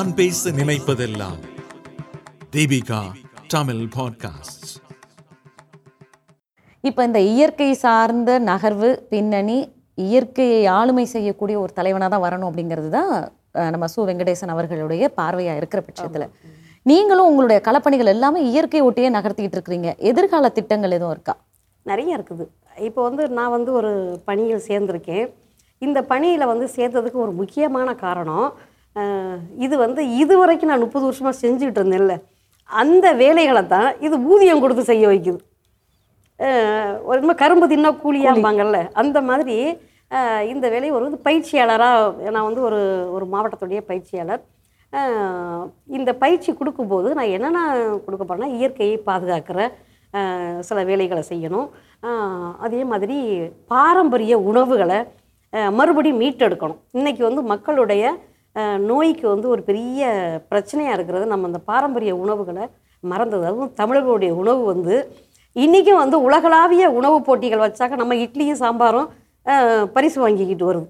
நான் பேச நினைப்பதெல்லாம் தீபிகா தமிழ் பாட்காஸ்ட் இப்போ இந்த இயற்கை சார்ந்த நகர்வு பின்னணி இயற்கையை ஆளுமை செய்யக்கூடிய ஒரு தலைவனாக தான் வரணும் அப்படிங்கிறது தான் நம்ம சு. வெங்கடேசன் அவர்களுடைய பார்வையாக இருக்கிற பட்சத்தில். நீங்களும் உங்களுடைய களப்பணிகள் எல்லாமே இயற்கை ஒட்டியே நகர்த்திட்டு இருக்கிறீங்க. எதிர்கால திட்டங்கள் எதுவும் இருக்கா? நிறைய இருக்குது. இப்போ வந்து நான் வந்து ஒரு பணியில் சேர்ந்திருக்கேன். இந்த பணியில் வந்து சேர்ந்ததுக்கு ஒரு முக்கியமான காரணம் இது வந்து இது வரைக்கும் நான் முப்பது வருஷமாக செஞ்சுக்கிட்டு இருந்தேன்ல. அந்த வேலைகளை தான் இது ஊதியம் கொடுத்து செய்ய வைக்குது. ஒரு கரும்பு தின்னா கூலியாம்பாங்கல்ல அந்த மாதிரி இந்த வேலையை ஒரு பயிற்சியாளராக நான் வந்து ஒரு ஒரு மாவட்டத்துடைய பயிற்சியாளர். இந்த பயிற்சி கொடுக்கும்போது நான் என்னென்ன கொடுக்க இயற்கையை பாதுகாக்கிற சில வேலைகளை செய்யணும். அதே மாதிரி பாரம்பரிய உணவுகளை மறுபடியும் மீட்டெடுக்கணும். இன்றைக்கி வந்து மக்களுடைய நோய்க்கு வந்து ஒரு பெரிய பிரச்சனையாக இருக்கிறது நம்ம அந்த பாரம்பரிய உணவுகளை மறந்தது. அதுவும் தமிழர்களுடைய உணவு வந்து இன்றைக்கும் வந்து உலகளாவிய உணவு போட்டிகள் வச்சாக்க நம்ம இட்லியும் சாம்பாரும் பரிசு வாங்கிக்கிட்டு வருது.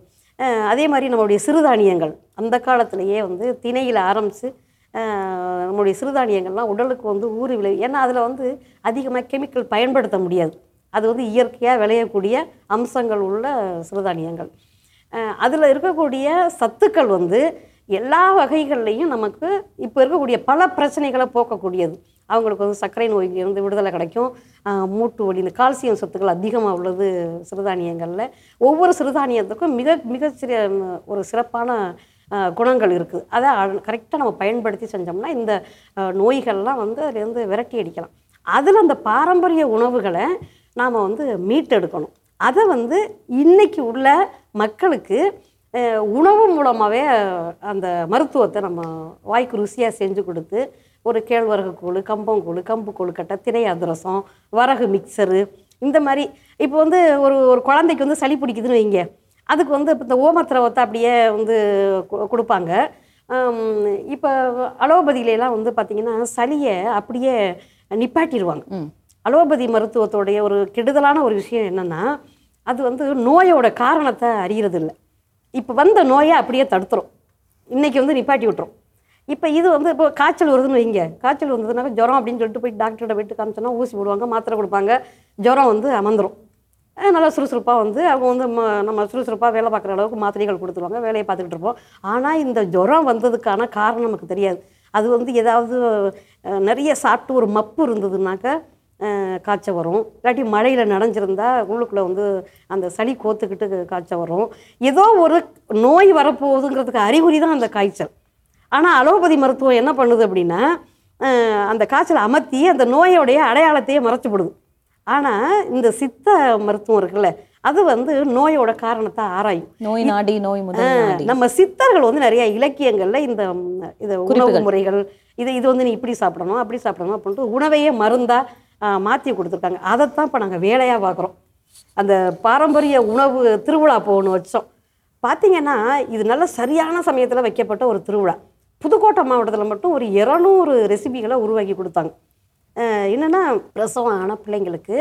அதே மாதிரி நம்மளுடைய சிறுதானியங்கள் அந்த காலத்திலேயே வந்து திணையில் ஆரம்பித்து நம்மளுடைய சிறுதானியங்கள்லாம் உடலுக்கு வந்து ஊறு விளை ஏன்னா அதில் வந்து அதிகமாக கெமிக்கல் பயன்படுத்த முடியாது. அது வந்து இயற்கையாக விளையக்கூடிய அம்சங்கள் உள்ள சிறுதானியங்கள். அதில் இருக்கக்கூடிய சத்துக்கள் வந்து எல்லா வகைகள்லையும் நமக்கு இப்போ இருக்கக்கூடிய பல பிரச்சனைகளை போக்கக்கூடியது. அவங்களுக்கு வந்து சர்க்கரை நோய்க்கு இருந்து விடுதலை கிடைக்கும். மூட்டு வலி இந்த கால்சியம் சத்துக்கள் அதிகமாக உள்ளது சிறுதானியங்களில். ஒவ்வொரு சிறுதானியத்துக்கும் மிக மிகச்சிறிய ஒரு சிறப்பான குணங்கள் இருக்குது அதை கரெக்டாக நம்ம பயன்படுத்தி செஞ்சோம்னா இந்த நோய்கள்லாம் வந்து அதுலேருந்து விரட்டி அடிக்கலாம். அதில் அந்த பாரம்பரிய உணவுகளை நாம் வந்து மீட்டெடுக்கணும். அதை வந்து இன்றைக்கி உள்ள மக்களுக்கு உணவு மூலமாகவே அந்த மருத்துவத்தை நம்ம வாய்க்கு ருசியாக செஞ்சு கொடுத்து ஒரு கேழ்வரகு கூழ் கம்பங்கூழ் கம்பு கொழுக்கட்டை திரை அதிரசம் வரகு மிக்சரு இந்த மாதிரி இப்போ வந்து ஒரு ஒரு குழந்தைக்கு வந்து சளி பிடிக்குதுன்னு வைங்க அதுக்கு வந்து இப்போ இந்த ஓமத்திரவத்தை அப்படியே வந்து கொடுப்பாங்க. இப்போ அலோபதியிலலாம் வந்து பார்த்திங்கன்னா சளியை அப்படியே நிப்பாட்டிடுவாங்க அலோபதி மருத்துவத்தோடைய ஒரு கெடுதலான ஒரு விஷயம் என்னென்னா அது வந்து நோயோட காரணத்தை அறியறது இல்லை இப்போ வந்த நோயை அப்படியே தடுத்துரும். இன்றைக்கி வந்து நிப்பாட்டி விட்டுரும். இப்போ இது வந்து இப்போ காய்ச்சல் வருதுன்னு வைங்க. காய்ச்சல் வந்ததுனால ஜுரம் அப்படின்னு சொல்லிட்டு போய் டாக்டர்கிட்ட போயிட்டு காமிச்சோன்னா ஊசி போடுவாங்க மாத்திரை கொடுப்பாங்க. ஜுரம் வந்து அமர்ந்துடும் நல்லா சுறுசுறுப்பாக வந்து அவங்க வந்து ம- நம்ம சுறுசுறுப்பாக வேலை பார்க்குற அளவுக்கு மாத்திரைகள் கொடுத்துருவாங்க வேலையை பார்த்துக்கிட்டு இருப்போம். ஆனால் இந்த ஜுரம் வந்ததுக்கான காரணம் நமக்கு தெரியாது. அது வந்து ஏதாவது நிறைய சாப்பிட்டு ஒரு மப்பு இருந்ததுனாக்க காய்ச்சல் வரும். இல்லாட்டி மழையில் நனைஞ்சிருந்தா உள்ளுக்குள்ளே வந்து அந்த சளி கோத்துக்கிட்டு காய்ச்சல் வரும். ஏதோ ஒரு நோய் வரப்போகுதுங்கிறதுக்கு அறிகுறி தான் அந்த காய்ச்சல். ஆனால் அலோபதி மருத்துவம் என்ன பண்ணுது அப்படின்னா அந்த காய்ச்சலை அமர்த்தி அந்த நோயோடைய அடையாளத்தையே மறைச்சிப்படுது ஆனால் இந்த சித்த மருத்துவம் இருக்குல்ல அது வந்து நோயோட காரணத்தை ஆராயும். நோய் நாடி நோய் நம்ம சித்தர்கள் வந்து நிறைய இலக்கியங்கள்ல இந்த இது உணவு. முறைகள் இது இது வந்து நீ இப்படி சாப்பிடணும் அப்படி சாப்பிடணும் அப்படின்ட்டு உணவையே மருந்தா மாற்றி கொடுத்துருக்காங்க. அதைத்தான் இப்போ நாங்கள் வேலையாக பார்க்குறோம் அந்த பாரம்பரிய உணவு திருவிழா போகணும் வச்சோம். பார்த்தீங்கன்னா இது நல்ல சரியான சமயத்தில் வைக்கப்பட்ட ஒரு திருவிழா. புதுக்கோட்டை மாவட்டத்தில் மட்டும் ஒரு இரநூறு ரெசிபிகளை உருவாக்கி கொடுத்தாங்க. என்னென்னா என்னன்னா பிரசவம் ஆன பிள்ளைங்களுக்கு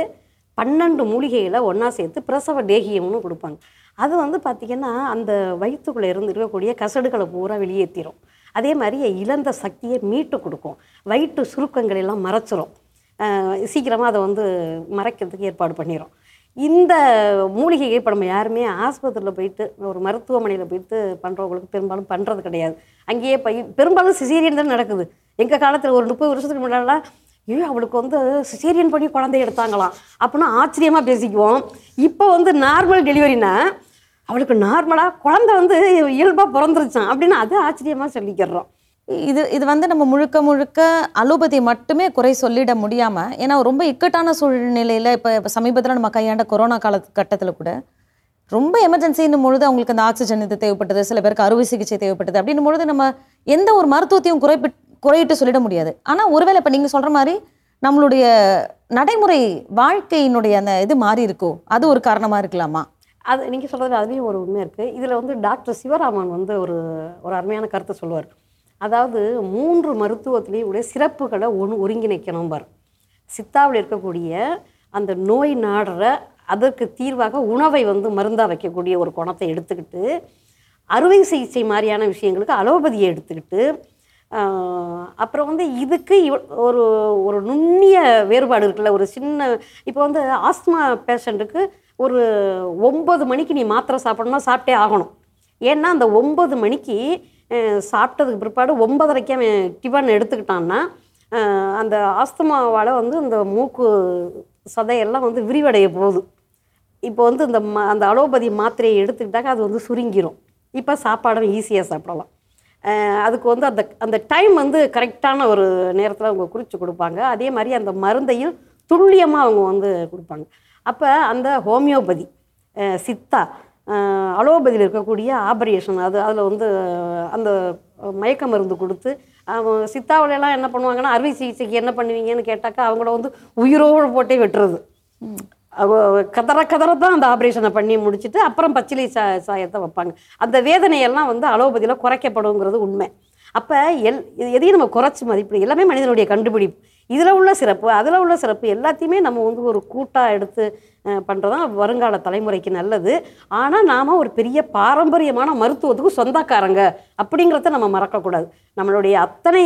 பன்னெண்டு மூலிகைகளை ஒன்றா சேர்த்து பிரசவ தேகியம்னு கொடுப்பாங்க. அது வந்து பார்த்திங்கன்னா அந்த வயிற்றுக்குள்ளே இருந்து இருக்கக்கூடிய கசடுகளை பூரா வெளியேற்றிடும் அதே மாதிரி இழந்த சக்தியை மீட்டு கொடுக்கும். வயிற்று சுருக்கங்களை எல்லாம் மறைச்சிரும். சீக்கிரமாக அதை வந்து மறைக்கிறதுக்கு ஏற்பாடு பண்ணிடும் இந்த மூலிகையை இப்போ நம்ம யாருமே ஆஸ்பத்திரியில் போயிட்டு ஒரு மருத்துவமனையில் போயிட்டு பண்ணுறவங்களுக்கு பெரும்பாலும் பண்ணுறது கிடையாது. அங்கேயே போய் பெரும்பாலும் சிசேரியன் தான் நடக்குது. எங்கள் காலத்தில் ஒரு முப்பது வருஷத்துக்கு முன்னாடிலாம் ஐயோ அவளுக்கு வந்து சிசேரியன் பண்ணி குழந்தை எடுத்தாங்களாம் அப்படின்னா ஆச்சரியமாக பேசிக்குவோம். இப்போ வந்து நார்மல் டெலிவரினா அவளுக்கு நார்மலாக குழந்தை வந்து இயல்பாக பிறந்துருச்சான் அப்படின்னு அது ஆச்சரியமாக சொல்லிக்கிறோம். இது இது வந்து நம்ம முழுக்க முழுக்க அலோபதி மட்டுமே குறை சொல்லிட முடியாமல் ஏன்னா ரொம்ப இக்கட்டான சூழ்நிலையில் இப்போ இப்போ சமீபத்தில் நம்ம கையாண்ட கொரோனா கால கட்டத்தில் கூட ரொம்ப எமர்ஜென்சின்னும் பொழுது அவங்களுக்கு அந்த ஆக்சிஜன் இது தேவைப்பட்டது சில பேருக்கு அறுவை சிகிச்சை தேவைப்பட்டது அப்படின்னும் பொழுது நம்ம எந்த ஒரு மருத்துவத்தையும் குறைப்பிட் குறையிட்டு சொல்லிட முடியாது. ஆனால் ஒருவேளை இப்போ நீங்கள் சொல்கிற மாதிரி நம்மளுடைய நடைமுறை வாழ்க்கையினுடைய அந்த இது மாறி இருக்கோ அது ஒரு காரணமாக இருக்கலாமா? அது நீங்கள் சொல்கிறது அதுலேயும் ஒரு உண்மை இருக்குது இதில் வந்து டாக்டர் சிவராமன் வந்து ஒரு ஒரு அருமையான கருத்தை சொல்லுவார். அதாவது மூன்று மருத்துவத்திலையும் உடைய சிறப்புகளை ஒன்று ஒருங்கிணைக்கணும் பார். சித்தாவில் இருக்கக்கூடிய அந்த நோய் நாடுற அதற்கு தீர்வாக உணவை வந்து மருந்தாக வைக்கக்கூடிய ஒரு குணத்தை எடுத்துக்கிட்டு அறுவை சிகிச்சை மாதிரியான விஷயங்களுக்கு அலோபதியை எடுத்துக்கிட்டு அப்புறம் வந்து இதுக்கு ஒரு ஒரு நுண்ணிய வேறுபாடு இருக்குல்ல ஒரு சின்ன இப்போ வந்து ஆஸ்துமா பேஷண்ட்டுக்கு ஒரு ஒம்பது மணிக்கு நீ மாத்திரை சாப்பிடணும்னா சாப்பிட்டே ஆகணும். ஏன்னா அந்த ஒம்பது மணிக்கு சாப்பிட்டதுக்கு பிற்பாடு ஒன்பதரைக்கு அவன் டிஃபன் எடுத்துக்கிட்டான்னா அந்த ஆஸ்துமாவால் வந்து அந்த மூக்கு சதையெல்லாம் வந்து விரிவடைய போகுது. இப்போ வந்து இந்த ம அந்த அலோபதி மாத்திரையை எடுத்துக்கிட்டாக்க அது வந்து சுருங்கிரும். இப்போ சாப்பாடும் ஈஸியாக சாப்பிடலாம். அதுக்கு வந்து அந்த அந்த டைம் வந்து கரெக்டான ஒரு நேரத்தில் அவங்க குறித்து கொடுப்பாங்க. அதே மாதிரி அந்த மருந்தையும் துல்லியமாக அவங்க வந்து கொடுப்பாங்க. அப்போ அந்த ஹோமியோபதி சித்தா அலோபதியில் இருக்கக்கூடிய ஆபரேஷன் அது அதில் வந்து அந்த மயக்க மருந்து கொடுத்து அவங்க சித்தாவிலலாம் என்ன பண்ணுவாங்கன்னா அறுவை சிகிச்சைக்கு என்ன பண்ணுவீங்கன்னு கேட்டாக்கா அவங்கள வந்து உயிரோடு போட்டே வெட்டுறது கதற கதற தான் அந்த ஆப்ரேஷனை பண்ணி முடிச்சுட்டு அப்புறம் பச்சிலை சா சாயத்தை வைப்பாங்க. அந்த வேதனையெல்லாம் வந்து அலோபதியில் குறைக்கப்படுங்கிறது உண்மை. அப்போ எல் எதையும் நம்ம குறைச்சி மதிப்பிடு எல்லாமே மனிதனுடைய கண்டுபிடிப்பு. இதில் உள்ள சிறப்பு அதில் உள்ள சிறப்பு எல்லாத்தையுமே நம்ம வந்து ஒரு கூட்டாக எடுத்து பண்ணுறதான் வருங்கால தலைமுறைக்கு நல்லது. ஆனால் நாம் ஒரு பெரிய பாரம்பரியமான மருத்துவத்துக்கு சொந்தக்காரங்க அப்படிங்கிறத நம்ம மறக்கக்கூடாது. நம்மளுடைய அத்தனை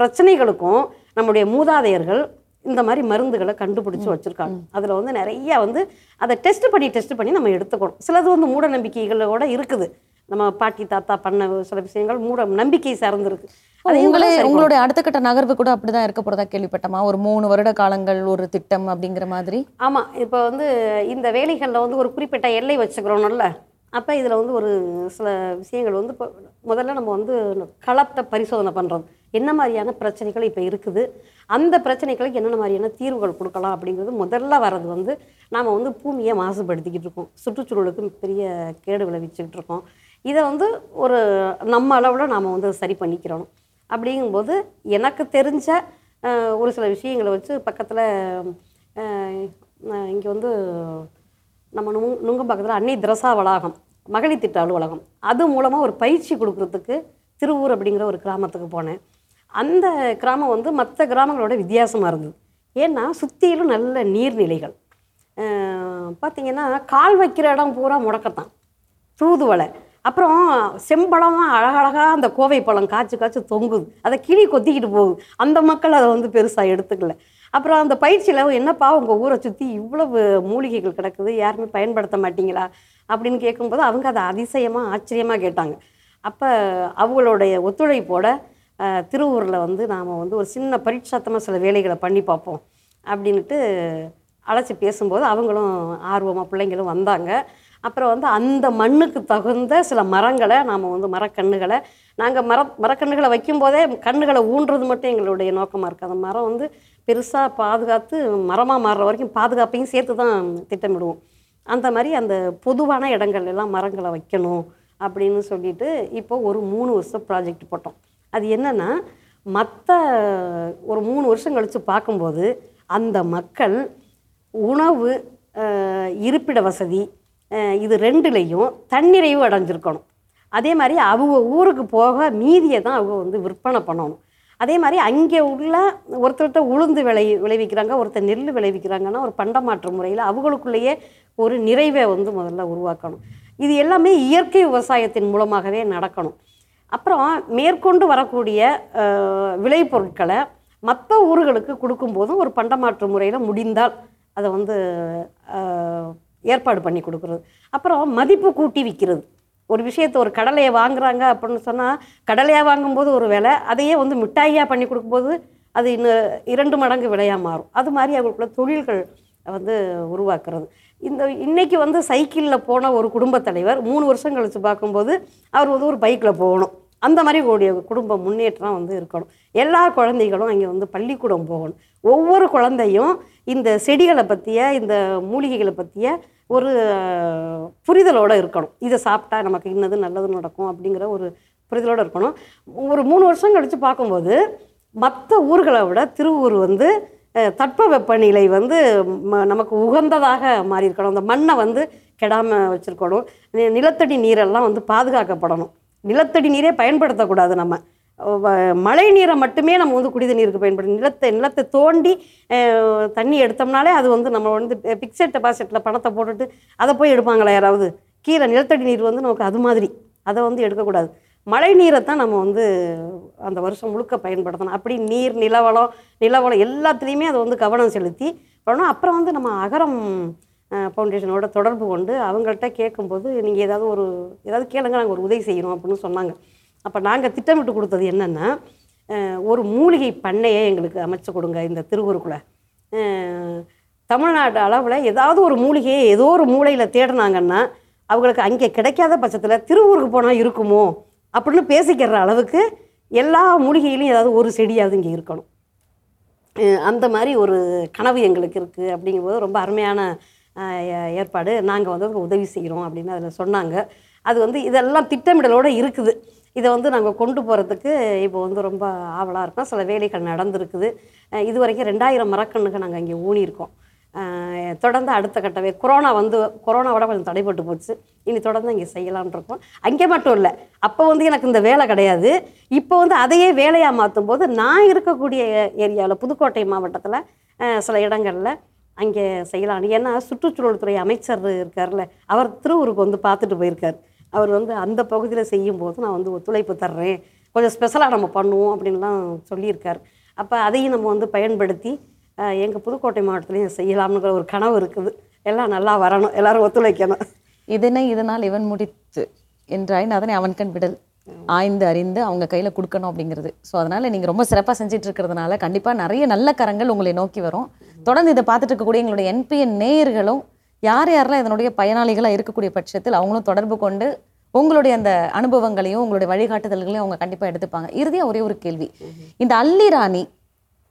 பிரச்சனைகளுக்கும் நம்முடைய மூதாதையர்கள் இந்த மாதிரி மருந்துகளை கண்டுபிடிச்சு வச்சுருக்காங்க. அதில் வந்து நிறைய வந்து அதை டெஸ்ட் பண்ணி டெஸ்ட் பண்ணி நம்ம எடுத்துக்கணும். சிலது வந்து மூட நம்பிக்கைகளோட இருக்குது. நம்ம பாட்டி தாத்தா பண்ண சில விஷயங்கள் மூட நம்பிக்கை சார்ந்திருக்கு. உங்களே. உங்களுடைய அடுத்த கட்ட நகர்வு கூட அப்படிதான் இருக்க போறதா கேள்விப்பட்டமா? ஒரு மூணு வருட காலங்கள் ஒரு திட்டம் அப்படிங்கிற மாதிரி? ஆமாம் இப்போ வந்து இந்த வேலைகளில் வந்து ஒரு குறிப்பிட்ட எல்லை வச்சுக்கிறோம்ல அப்போ இதில் வந்து ஒரு சில விஷயங்கள் வந்து இப்போ முதல்ல நம்ம வந்து களத்தை பரிசோதனை பண்ணுறது என்ன மாதிரியான பிரச்சனைகள் இப்போ இருக்குது? அந்த பிரச்சனைகளுக்கு என்னென்ன மாதிரியான தீர்வுகள் கொடுக்கலாம் அப்படிங்கிறது முதல்ல வர்றது வந்து நாம் வந்து பூமியை மாசுபடுத்திக்கிட்டு இருக்கோம். சுற்றுச்சூழலுக்கு பெரிய கேடு விளைவிச்சுக்கிட்டு இருக்கோம். இதை வந்து ஒரு நம்ம அளவில் நாம் வந்து சரி பண்ணிக்கிறோம் அப்படிங்கும்போது எனக்கு தெரிஞ்ச ஒரு சில விஷயங்களை வச்சு பக்கத்தில் இங்கே வந்து நம்ம நுங் நுங்கம்பாக்கத்தில் அன்னை திரசா வளாகம் மகளிர் திட்ட அலுவலகம். அது மூலமாக ஒரு பயிற்சி கொடுக்குறதுக்கு திருவூர் அப்படிங்கிற ஒரு கிராமத்துக்கு போனேன். அந்த கிராமம் வந்து மற்ற கிராமங்களோட வித்தியாசமாக இருந்தது. ஏன்னா சுற்றிலும் நல்ல நீர்நிலைகள். பார்த்திங்கன்னா கால் வைக்கிற இடம் பூரா முடக்கத்தான். தூதுவளை. அப்புறம் செம்பழமாக அழகழகாக அந்த கோவை பழம் காய்ச்சி காய்ச்சி தொங்குது. அதை கிளி கொத்திக்கிட்டு போகுது. அந்த மக்கள் அதை வந்து பெருசாக எடுத்துக்கல. அப்புறம் அந்த பயிற்சியில் என்னப்பா உங்கள் ஊரை சுற்றி இவ்வளவு மூலிகைகள் கிடக்குது? யாருமே பயன்படுத்த மாட்டீங்களா? அப்படின்னு கேட்கும்போது அவங்க அதை அதிசயமாக ஆச்சரியமாக கேட்டாங்க. அப்போ அவங்களுடைய ஒத்துழைப்போட திருவூரில் வந்து நாம் வந்து ஒரு சின்ன பரீட்சாத்தமாக சில வேலைகளை பண்ணி பார்ப்போம். அப்படின்ட்டு அழைச்சி பேசும்போது அவங்களும் ஆர்வமாக பிள்ளைங்களும் வந்தாங்க. அப்புறம் வந்து அந்த மண்ணுக்கு தகுந்த சில மரங்களை நாம் வந்து மரக்கன்றுகளை நாங்கள் மர மரக்கன்றுகளை வைக்கும்போதே கன்றுகளை ஊன்றது மட்டும் எங்களுடைய நோக்கமாக இருக்குது அந்த மரம் வந்து பெருசாக பாதுகாத்து மரமாக மாறுற வரைக்கும் பாதுகாப்பையும் சேர்த்து தான் திட்டமிடுவோம். அந்த மாதிரி அந்த பொதுவான இடங்கள் எல்லாம் மரங்களை வைக்கணும் அப்படின்னு சொல்லிட்டு இப்போ ஒரு மூணு வருஷம் ப்ராஜெக்ட் போட்டோம். அது என்னென்னா மற்ற ஒரு மூணு வருஷம் கழித்து பார்க்கும்போது அந்த மக்கள் உணவு இருப்பிட வசதி இது ரெண்டுலேயும் தன்னிறைவு அடைஞ்சிருக்கணும். அதே மாதிரி அவங்க ஊருக்கு போக மீதியை தான் அவங்க வந்து விற்பனை பண்ணணும். அதே மாதிரி அங்கே உள்ள ஒருத்தர்கிட்ட உளுந்து விளை விளைவிக்கிறாங்க ஒருத்தர் நெல் விளைவிக்கிறாங்கன்னா ஒரு பண்டமாற்று முறையில் அவங்களுக்குள்ளேயே ஒரு நிறைவை வந்து முதல்ல உருவாக்கணும். இது எல்லாமே இயற்கை விவசாயத்தின் மூலமாகவே நடக்கணும். அப்புறம் மேற்கொண்டு வரக்கூடிய விளைபொருட்களை மற்ற ஊர்களுக்கு கொடுக்கும்போதும் ஒரு பண்டமாற்று முறையில் முடிந்தால் அதை வந்து ஏற்பாடு பண்ணி கொடுக்குறது. அப்புறம் மதிப்பு கூட்டி விற்கிறது ஒரு விஷயத்தை ஒரு கடலையை வாங்குறாங்க அப்படின்னு சொன்னால் கடலையாக வாங்கும்போது ஒரு விலை அதையே வந்து மிட்டாயாக பண்ணி கொடுக்கும்போது அது இன்னும் இரண்டு மடங்கு விலையாக மாறும். அது மாதிரி அவங்களுக்குள்ள தொழில்கள் வந்து உருவாக்குறது. இந்த இன்றைக்கி வந்து சைக்கிளில் போன ஒரு குடும்பத் தலைவர் மூணு வருஷம் கழித்து பார்க்கும்போது அவர் வந்து ஒரு பைக்கில் போகணும். அந்த மாதிரி கூடிய குடும்ப முன்னேற்றம் வந்து இருக்கணும். எல்லா குழந்தைகளும் அங்கே வந்து பள்ளிக்கூடம் போகணும். ஒவ்வொரு குழந்தையும் இந்த செடிகளை பற்றிய இந்த மூலிகைகளை பற்றிய ஒரு புரிதலோடு புரிதலோட இருக்கணும். இதை சாப்பிட்டா நமக்கு இன்னது நல்லது நடக்கும் அப்படிங்கிற ஒரு புரிதலோடு இருக்கணும். ஒரு மூணு வருஷம் கழித்து பார்க்கும்போது மற்ற ஊர்களை விட திருவூர் வந்து தட்பவெப்பநிலை வந்து ம- நமக்கு உகந்ததாக மாறி இருக்கணும் அந்த மண்ணை வந்து கெடாமல் வச்சுருக்கணும். நிலத்தடி நீரெல்லாம் வந்து பாதுகாக்கப்படணும். நிலத்தடி நீரே பயன்படுத்தக்கூடாது நம்ம. மழை நீரை மட்டுமே நம்ம வந்து குடித நீருக்கு பயன்படுத்தணும் நிலத்தை நிலத்தை தோண்டி தண்ணி எடுத்தோம்னாலே அது வந்து நம்ம வந்து பிக்சட் டெபாசிட்டில் பணத்தை போட்டுட்டு அதை போய் எடுப்பாங்களா யாராவது. கீழே நிலத்தடி நீர் வந்து நமக்கு அது மாதிரி. அதை வந்து எடுக்கக்கூடாது. மழை நீரை தான் நம்ம வந்து அந்த வருஷம் முழுக்க பயன்படுத்தணும். அப்படி நீர் நிலவளம் நிலவளம் எல்லாத்துலேயுமே அதை வந்து கவனம் செலுத்தி பண்ணணும். அப்புறம் வந்து நம்ம அகரம் ஃபவுண்டேஷனோட தொடர்பு கொண்டு அவங்கள்ட்ட கேட்கும்போது நீங்கள் ஏதாவது ஒரு ஏதாவது கேளுங்க நாங்கள் ஒரு உதவி செய்கிறோம் அப்படின்னு சொன்னாங்க. அப்போ நாங்கள் திட்டமிட்டு கொடுத்தது என்னென்னா ஒரு மூலிகை பண்ணையை எங்களுக்கு அமைச்சு கொடுங்க இந்த திருவூருக்குள்ளே தமிழ்நாடு அளவில் ஏதாவது ஒரு மூலிகையை ஏதோ ஒரு மூலையில் தேடினாங்கன்னா அவங்களுக்கு அங்கே கிடைக்காத பட்சத்தில் திருவூருக்கு போனால் இருக்குமோ அப்படின்னு பேசிக்கிற அளவுக்கு எல்லா மூலிகையிலையும் ஏதாவது ஒரு செடியாவது இங்கே இருக்கணும். அந்த மாதிரி ஒரு கனவு எங்களுக்கு இருக்குது அப்படிங்கும்போது ரொம்ப அருமையான ஏ- ஏற்பாடு. நாங்கள் வந்து உதவி செய்கிறோம் அப்படின்னு அதில் சொன்னாங்க. அது வந்து இதெல்லாம் திட்டமிடலோடு இருக்குது. இதை வந்து நாங்கள் கொண்டு போகிறதுக்கு இப்போ வந்து ரொம்ப ஆவலாக இருக்கோம். சில வேலைகள் நடந்திருக்குது. இது வரைக்கும் ரெண்டாயிரம் மரக்கண்ணுக்கு நாங்கள் இங்கே ஊனியிருக்கோம். தொடர்ந்து அடுத்த கட்டவே கொரோனா வந்து கொரோனாவோட கொஞ்சம் தடைப்பட்டு போச்சு. இனி தொடர்ந்து இங்கே செய்யலாம்னு இருக்கோம். அங்கே மட்டும் இல்லை அப்போ வந்து எனக்கு இந்த வேலை கிடையாது. இப்போ வந்து அதையே வேலையாக மாற்றும் போது நான் இருக்கக்கூடிய ஏரியாவில் புதுக்கோட்டை மாவட்டத்தில் சில இடங்களில் அங்கே செய்யலாம் ஏன்னா சுற்றுச்சூழல் துறை அமைச்சர் இருக்கார்ல அவர் திருவூருக்கு வந்து பார்த்துட்டு போயிருக்கார். அவர் வந்து அந்த பகுதியில் செய்யும்போது நான் வந்து ஒத்துழைப்பு தர்றேன். கொஞ்சம் ஸ்பெஷலாக நம்ம பண்ணுவோம் அப்படின்லாம் சொல்லியிருக்கார். அப்போ அதையும் நம்ம வந்து பயன்படுத்தி எங்கள் புதுக்கோட்டை மாவட்டத்துலேயும் செய்யலாம்னுங்கிற ஒரு கனவு இருக்குது. எல்லாம் நல்லா வரணும். எல்லாரும் ஒத்துழைக்கணும். இதனை இதனால் இவன் முடித்து என்றாயின் அதனை அவன் கண் விடல். ஆய்ந்து அறிந்து அவங்க கையில் கொடுக்கணும் அப்படிங்கிறது. ஸோ அதனால் நீங்கள் ரொம்ப சிறப்பாக செஞ்சுட்டு இருக்கிறதுனால கண்டிப்பாக நிறைய நல்ல கரங்கள் உங்களை நோக்கி வரும். தொடர்ந்து இதை பார்த்துட்டு இருக்கக்கூடிய எங்களுடைய என்பிஎன் நேயர்களும் யார் யாரெல்லாம் இதனுடைய பயனாளிகளாக இருக்கக்கூடிய பட்சத்தில் அவங்களும் தொடர்பு கொண்டு உங்களுடைய அந்த அனுபவங்களையும் உங்களுடைய வழிகாட்டுதல்களையும் அவங்க கண்டிப்பாக எடுத்துப்பாங்க. இறுதியாக ஒரே ஒரு கேள்வி. இந்த அல்லி ராணி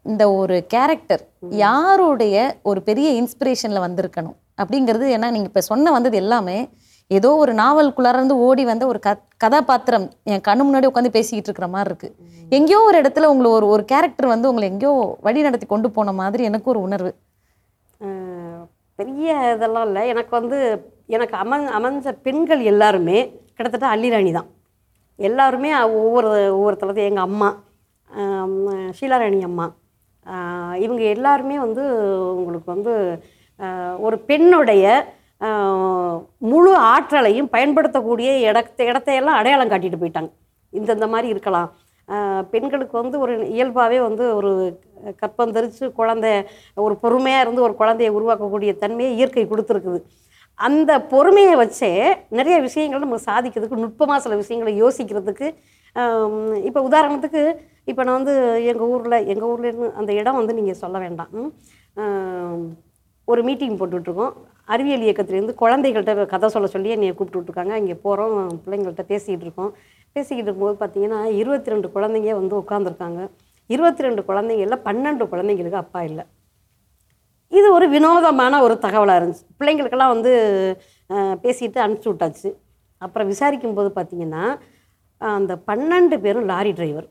இந்த ஒரு கேரக்டர் யாருடைய ஒரு பெரிய இன்ஸ்பிரேஷனில் வந்திருக்கணும்? அப்படிங்கிறது ஏன்னா நீங்கள் இப்போ சொன்ன வந்தது எல்லாமே ஏதோ ஒரு நாவல்குள்ளாரந்து ஓடி வந்த ஒரு க கதாபாத்திரம் என் கண்ணு முன்னாடி உட்காந்து பேசிக்கிட்டு இருக்கிற மாதிரி இருக்கு. எங்கேயோ ஒரு இடத்துல உங்களை ஒரு ஒரு கேரக்டர் வந்து உங்களை எங்கேயோ வழி நடத்தி கொண்டு போன மாதிரி எனக்கு ஒரு உணர்வு. பெரிய இதெல்லாம் இல்லை. எனக்கு வந்து எனக்கு அமன் அமைஞ்ச பெண்கள் எல்லாருமே கிட்டத்தட்ட அள்ளிராணி தான். எல்லாருமே ஒவ்வொரு ஒவ்வொருத்தரது எங்கள் அம்மா ஷீலாராணி அம்மா இவங்க எல்லாருமே வந்து உங்களுக்கு வந்து ஒரு பெண்ணுடைய முழு ஆற்றலையும் பயன்படுத்தக்கூடிய இடத்த இடத்தையெல்லாம் அடையாளம் காட்டிட்டு போயிட்டாங்க. இந்தந்த மாதிரி இருக்கலாம். பெண்களுக்கு வந்து ஒரு இயல்பாகவே வந்து ஒரு கற்பம் தரித்து குழந்தை ஒரு பொறுமையாக இருந்து ஒரு குழந்தையை உருவாக்கக்கூடிய தன்மையை இயற்கை கொடுத்துருக்குது. அந்த பொறுமையை வச்சே நிறைய விஷயங்கள் நம்ம சாதிக்கிறதுக்கு நுட்பமாக சில விஷயங்களை யோசிக்கிறதுக்கு இப்போ உதாரணத்துக்கு இப்போ நான் வந்து எங்கள் ஊரில் எங்கள் ஊர்லேருந்து அந்த இடம் வந்து நீங்கள் சொல்ல வேண்டாம். ஒரு மீட்டிங் போட்டுட்ருக்கோம். அறிவியல் இயக்கத்துலேருந்து குழந்தைகள்கிட்ட கதை சொல்ல சொல்லி என்னை கூப்பிட்டு விட்ருக்காங்க இங்கே போகிறோம் பிள்ளைங்கள்ட்ட பேசிக்கிட்டு இருக்கோம். பேசிக்கிட்டு இருக்கும்போது பார்த்தீங்கன்னா இருபத்தி ரெண்டு குழந்தைங்க வந்து உட்காந்துருக்காங்க இருபத்தி ரெண்டு குழந்தைங்களில் பன்னெண்டு குழந்தைங்களுக்கு அப்பா இல்லை. இது ஒரு வினோதமான ஒரு தகவலாக இருந்துச்சு. பிள்ளைங்களுக்கெல்லாம் வந்து பேசிட்டு அனுப்பிச்சி விட்டாச்சு. அப்புறம் விசாரிக்கும் போது பார்த்தீங்கன்னா அந்த பன்னெண்டு பேரும் லாரி டிரைவர்.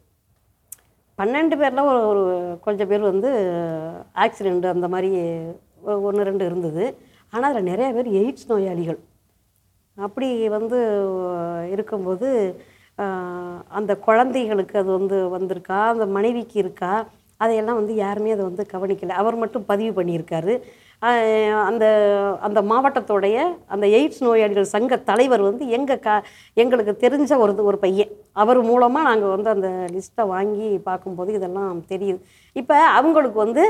பன்னெண்டு பேரில் ஒரு ஒரு கொஞ்சம் பேர் வந்து ஆக்சிடெண்ட் அந்த மாதிரி ஒன்று ரெண்டு இருந்தது. ஆனால் அதில் நிறைய பேர் எய்ட்ஸ் நோயாளிகள். அப்படி வந்து இருக்கும்போது அந்த குழந்தைகளுக்கு அது வந்து வந்திருக்கா? அந்த மனைவிக்கு இருக்கா? அதையெல்லாம் வந்து யாருமே அதை வந்து கவனிக்கலை. அவர் மட்டும் பதிவு பண்ணியிருக்காரு. அந்த அந்த மாவட்டத்தோடைய அந்த எய்ட்ஸ் நோயாளிகள் சங்க தலைவர் வந்து எங்கள் க எங்களுக்கு தெரிஞ்ச ஒரு ஒரு பையன். அவர் மூலமாக நாங்கள் வந்து அந்த லிஸ்ட்டை வாங்கி பார்க்கும்போது இதெல்லாம் தெரியுது. இப்போ அவங்களுக்கு வந்து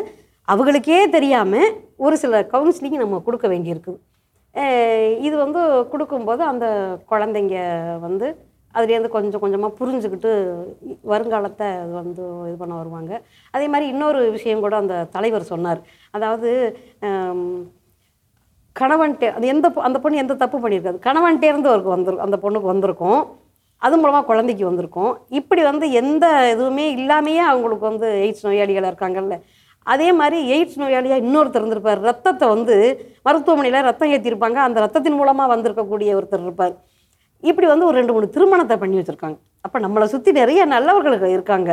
அவங்களுக்கே தெரியாமல் ஒரு சில கவுன்சிலிங் நம்ம கொடுக்க வேண்டியிருக்குது. இது வந்து கொடுக்கும்போது அந்த குழந்தைங்க வந்து அதுலேருந்து கொஞ்சம் கொஞ்சமாக புரிஞ்சுக்கிட்டு வருங்காலத்தை அது வந்து இது பண்ண வருவாங்க. அதே மாதிரி இன்னொரு விஷயம் கூட அந்த தலைவர் சொன்னார். அதாவது ஆம், கணவன்ட்டே அது எந்த பொ- அந்த பொண்ணு எந்த தப்பு பண்ணியிருக்காது. கணவன்ட்டேருந்து அவருக்கு வந்துரு அந்த பொண்ணுக்கு வந்திருக்கும். அது மூலமாக குழந்தைக்கு வந்திருக்கும். இப்படி வந்து எந்த இதுவுமே இல்லாமையே அவங்களுக்கு வந்து எய்ட்ஸ் நோயாளிகளாக இருக்காங்கல்ல. அதே மாதிரி எய்ட்ஸ் நோயாளியாக இன்னொருத்தர் இருந்திருப்பார். ரத்தத்தை வந்து மருத்துவமனையில் ரத்தம் ஏற்றிருப்பாங்க அந்த ரத்தத்தின் மூலமாக வந்திருக்கக்கூடிய ஒருத்தர் இருப்பார். இப்படி வந்து ஒரு ரெண்டு மூணு திருமணத்தை பண்ணி வச்சுருக்காங்க. அப்போ நம்மளை சுற்றி நிறைய நல்லவர்கள் இருக்காங்க.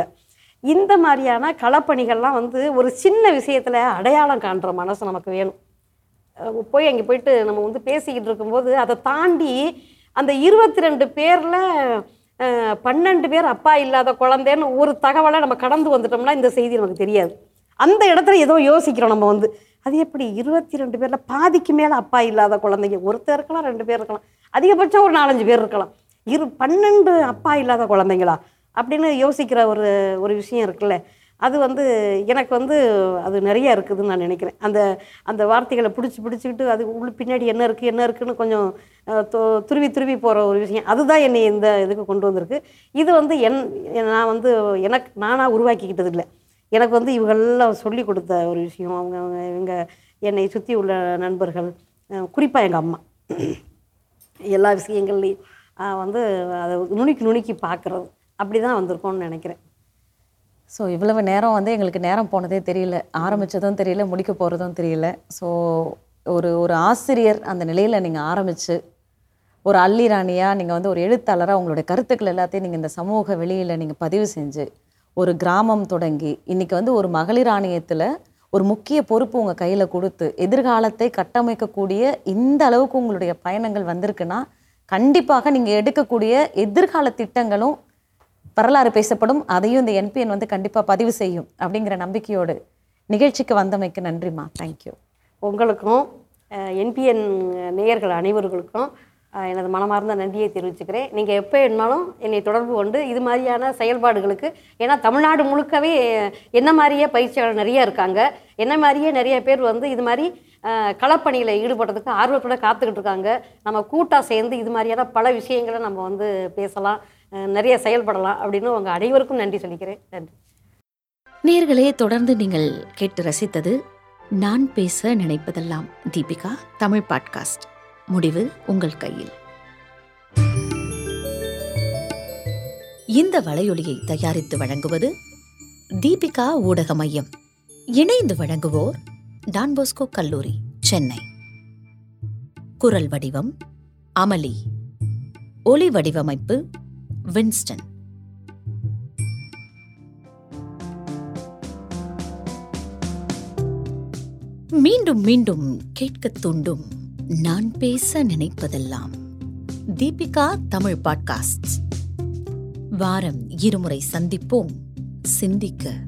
இந்த மாதிரியான களப்பணிகள்லாம் வந்து ஒரு சின்ன விஷயத்தில் அடையாளம் காண்ற மனசு நமக்கு வேணும். போய் அங்கே போயிட்டு நம்ம வந்து பேசிக்கிட்டு இருக்கும்போது அதை தாண்டி அந்த இருபத்தி ரெண்டு பேரில் பன்னெண்டு பேர் அப்பா இல்லாத குழந்தைன்னு ஒரு தகவலை நம்ம கடந்து வந்துட்டோம்னா இந்த செய்தி நமக்கு தெரியாது. அந்த இடத்துல ஏதோ யோசிக்கிறோம் நம்ம வந்து. அது எப்படி இருபத்தி ரெண்டு பேரில் பாதிக்கு மேலே அப்பா இல்லாத குழந்தைங்க ஒருத்தர் இருக்கலாம் ரெண்டு பேர் இருக்கலாம். அதிகபட்சம் ஒரு நாலஞ்சு பேர் இருக்கலாம். இரு பன்னெண்டு அப்பா இல்லாத குழந்தைங்களா? அப்படின்னு யோசிக்கிற ஒரு ஒரு விஷயம் இருக்குல்ல. அது வந்து எனக்கு வந்து அது நிறைய இருக்குதுன்னு நான் நினைக்கிறேன். அந்த அந்த வார்த்தைகளை பிடிச்சி பிடிச்சிக்கிட்டு அது உள்ள பின்னாடி என்ன இருக்குது என்ன இருக்குன்னு கொஞ்சம் துருவி துருவி போகிற ஒரு விஷயம். அதுதான் என்னை இந்த இதுக்கு கொண்டு வந்திருக்கு. இது வந்து என் நான் வந்து எனக்கு நானாக உருவாக்கிக்கிட்டது இல்லை எனக்கு வந்து இவங்கெல்லாம் சொல்லி கொடுத்த ஒரு விஷயம். அவங்க அவங்க இவங்க என்னை சுற்றி உள்ள நண்பர்கள் குறிப்பாக எங்கள் அம்மா. எல்லா விஷயங்கள்லையும் வந்து அதை நுணுக்கி நுணுக்கி பார்க்குறது. அப்படி தான் வந்திருக்கோம்னு நினைக்கிறேன். ஸோ இவ்வளவு நேரம் வந்து எங்களுக்கு நேரம் போனதே தெரியல. ஆரம்பிச்சதும் தெரியல முடிக்க போகிறதும் தெரியல. ஸோ ஒரு ஒரு ஆசிரியர் அந்த நிலையில் நீங்கள் ஆரம்பித்து ஒரு அள்ளி ராணியாக நீங்கள் வந்து ஒரு எழுத்தாளராக உங்களுடைய கருத்துக்கள் எல்லாத்தையும் நீங்கள் இந்த சமூக வெளியில் நீங்கள் பதிவு செஞ்சு ஒரு கிராமம் தொடங்கி இன்றைக்கி வந்து ஒரு மகளிர் ஆணையத்தில் ஒரு முக்கிய பொறுப்பு உங்கள் கையில் கொடுத்து எதிர்காலத்தை கட்டமைக்கக்கூடிய இந்த அளவுக்கு உங்களுடைய பயணங்கள் வந்திருக்குன்னா கண்டிப்பாக நீங்கள் எடுக்கக்கூடிய எதிர்கால திட்டங்களும் வரலாறு பேசப்படும். அதையும் இந்த என்பிஎன் வந்து கண்டிப்பாக பதிவு செய்யும் அப்படிங்கிற நம்பிக்கையோடு நிகழ்ச்சிக்கு வந்தமைக்கு நன்றிம்மா. தேங்க்யூ உங்களுக்கும் என்பிஎன் நேயர்கள் அனைவர்களுக்கும் எனது மனமார்ந்த நன்றியை தெரிவிச்சுக்கிறேன். நீங்கள் எப்போ வேணுமாலும் என்னை தொடர்பு கொண்டு இது மாதிரியான செயல்பாடுகளுக்கு ஏன்னா தமிழ்நாடு முழுக்கவே என்ன மாதிரியே பயிற்சியாளர் நிறைய இருக்காங்க. என்ன மாதிரியே நிறைய பேர் வந்து இது மாதிரி களப்பணியில் ஈடுபடுறதுக்கு ஆர்வத்தோட காத்துக்கிட்டு இருக்காங்க. நம்ம கூட்டாக சேர்ந்து இது மாதிரியான பல விஷயங்களை நம்ம வந்து பேசலாம் நிறைய செயல்படலாம் அப்படின்னு உங்கள் அனைவருக்கும் நன்றி சொல்லிக்கிறேன். நன்றி. நேர்களே தொடர்ந்து நீங்கள் கேட்டு ரசித்தது நான் பேச நினைப்பதெல்லாம் தீபிகா தமிழ் பாட்காஸ்ட். முடிவு உங்கள் கையில். இந்த வலையொலியை தயாரித்து வழங்குவது தீபிகா ஊடக மையம். இணைந்து வழங்குவோர் டான்போஸ்கோ கல்லூரி சென்னை. குரல் வடிவம் அமளி ஒலி வடிவமைப்பு வின்ஸ்டன். மீண்டும் மீண்டும் கேட்கத் தூண்டும் நான் பேச நினைப்பதெல்லாம். தீபிகா தமிழ் பாட்காஸ்ட். வாரம் இருமுறை சந்திப்போம். சிந்திக்க.